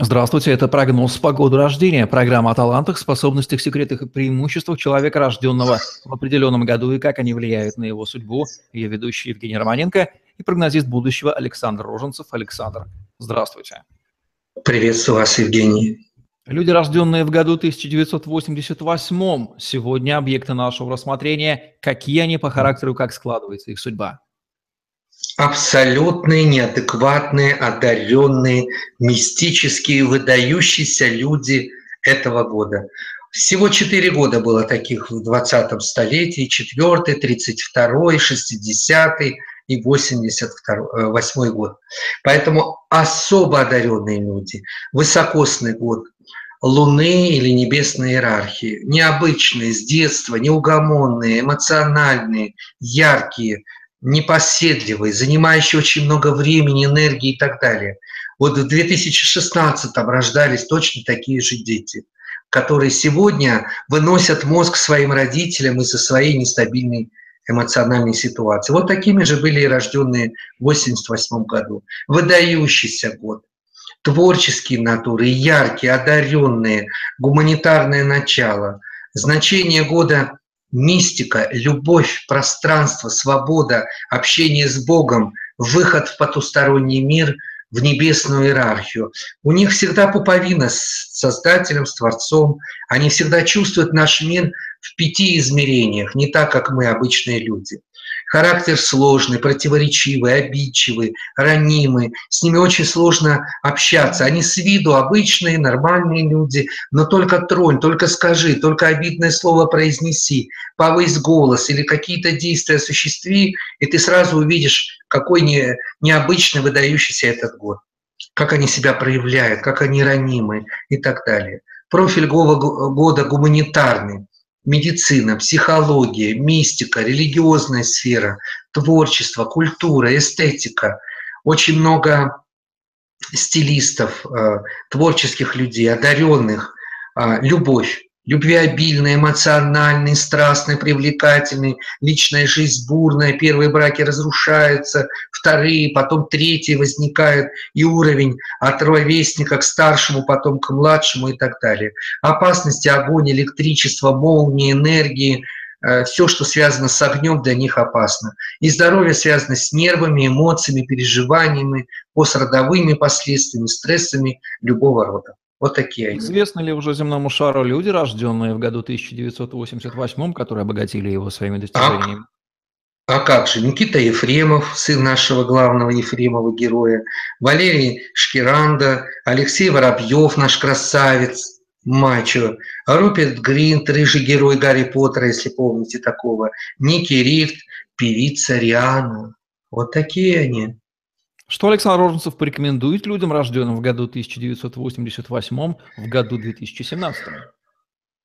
Здравствуйте, это прогноз погоды рождения, программа о талантах, способностях, секретах и преимуществах человека, рожденного в определенном году и как они влияют на его судьбу. Ее ведущий Евгений Романенко и прогнозист будущего Александр Роженцев. Александр, здравствуйте. Приветствую вас, Евгений. Люди, рожденные в году 1988, сегодня объекты нашего рассмотрения. Какие они по характеру, как складывается их судьба? Абсолютные, неадекватные, одаренные, мистические, выдающиеся люди этого года. Всего четыре года было таких в 20 столетии, четвертый, тридцать второй, шестидесятый и 88 год. Поэтому особо одаренные люди, высокосный год, Луны или небесной иерархии, необычные, с детства, неугомонные, эмоциональные, яркие – непоседливый, занимающий очень много времени, энергии и так далее. Вот в 2016-м рождались точно такие же дети, которые сегодня выносят мозг своим родителям из-за своей нестабильной эмоциональной ситуации. Вот такими же были и рожденные в 1988 году. Выдающийся год. Творческие натуры, яркие, одаренные, гуманитарное начало. Значение года мистика, любовь, пространство, свобода, общение с Богом, выход в потусторонний мир, в небесную иерархию. У них всегда пуповина с Создателем, с Творцом. Они всегда чувствуют наш мир в пяти измерениях, не так, как мы, обычные люди. Характер сложный, противоречивый, обидчивый, ранимый. С ними очень сложно общаться. Они с виду обычные, нормальные люди, но только тронь, только скажи, только обидное слово произнеси, повысь голос или какие-то действия осуществи, и ты сразу увидишь, какой не, необычный, выдающийся этот год. Как они себя проявляют, как они ранимы и так далее. Профиль года гуманитарный медицина, психология, мистика, религиозная сфера, творчество, культура, эстетика. Очень много стилистов, э, творческих людей, одаренных, э, любовь любвеобильный, эмоциональный, страстный, привлекательный, личная жизнь бурная, первые браки разрушаются, вторые, потом третьи возникают, и уровень от ровесника к старшему, потом к младшему и так далее. Опасности, огонь, электричество, молнии, энергии, э, все, что связано с огнем, для них опасно. И здоровье связано с нервами, эмоциями, переживаниями, пострадовыми последствиями, стрессами любого рода. Вот такие они. Известны ли уже земному шару люди, рожденные в году 1988, которые обогатили его своими достижениями? А, а как же? Никита Ефремов, сын нашего главного Ефремова героя, Валерий Шкиранда, Алексей Воробьев, наш красавец, мачо, Руперт Гринт, рыжий герой Гарри Поттера, если помните такого, Ники Рифт, певица Риана. Вот такие они. Что Александр Роженцев порекомендует людям, рожденным в году 1988, в году 2017?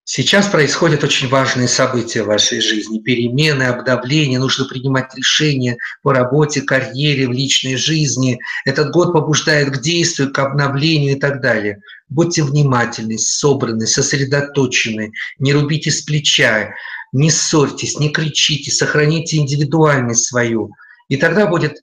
Сейчас происходят очень важные события в вашей жизни. Перемены, обновления, нужно принимать решения по работе, карьере, в личной жизни. Этот год побуждает к действию, к обновлению и так далее. Будьте внимательны, собраны, сосредоточены, не рубите с плеча, не ссорьтесь, не кричите, сохраните индивидуальность свою. И тогда будет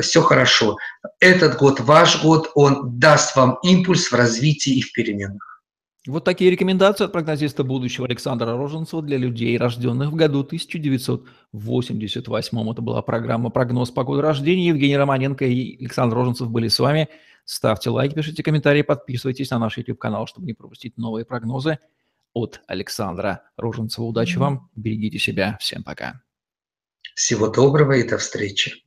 все хорошо. Этот год ваш год, он даст вам импульс в развитии и в переменах. Вот такие рекомендации от прогнозиста будущего Александра Роженцева для людей, рожденных в году 1988. Это была программа «Прогноз погоды рождения». Евгений Романенко и Александр Роженцев были с вами. Ставьте лайк, пишите комментарии, подписывайтесь на наш YouTube-канал, чтобы не пропустить новые прогнозы от Александра Роженцева. Удачи вам, берегите себя. Всем пока. Всего доброго и до встречи.